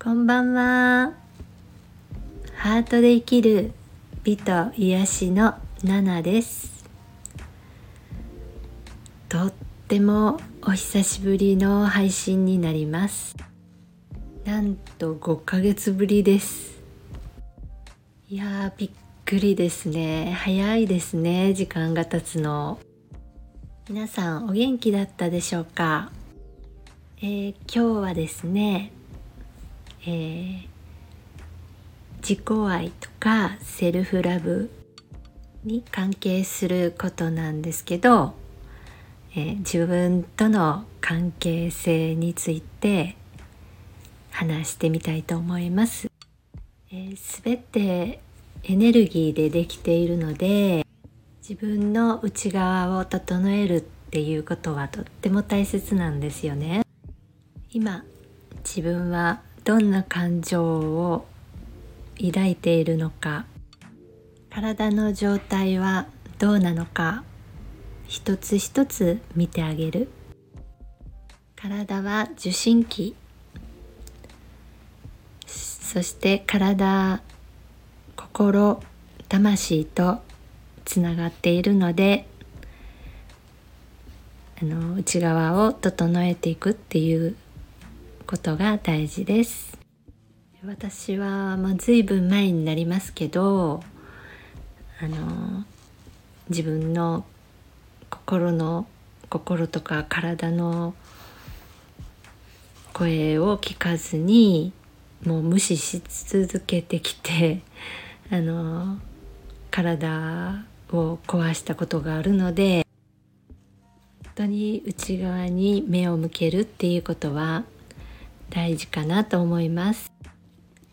こんばんは。ハートで生きる美と癒しのナナです。とってもお久しぶりの配信になります。なんと5ヶ月ぶりです。いやーびっくりですね。早いですね。時間が経つの。皆さんお元気だったでしょうか、えー、今日はですねえー、自己愛とかセルフラブに関係することなんですけど、えー、自分との関係性について話してみたいと思います。えー、全てエネルギーでできているので自分の内側を整えるっていうことはとっても大切なんですよね。今自分はどんな感情を抱いているのか。体の状態はどうなのか。一つ一つ見てあげる。体は受信機そして体心魂とつながっているのであの内側を整えていくっていうことが大事です。私は、まあ、随分前になりますけどあの自分の心の心とか体の声を聞かずにもう無視し続けてきて あの体を壊したことがあるので本当に内側に目を向けるっていうことは大事かなと思います、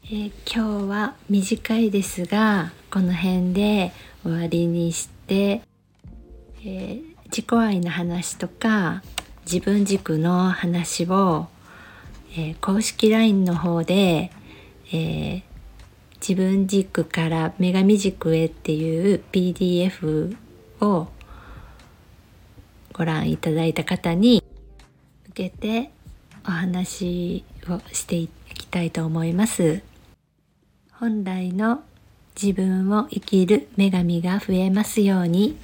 えー、今日は短いですがこの辺で終わりにして、えー、自己愛の話とか自分軸の話を、えー、公式 LINE の方で、え自分軸から女神軸へっていう PDF をご覧いただいた方に向けてお話をしていきたいと思います。本来の自分を生きる女神が増えますように。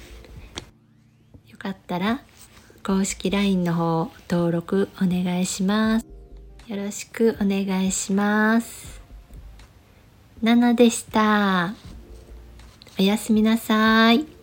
よかったら公式 LINE の方登録お願いします。よろしくお願いします。ナナでした。おやすみなさい。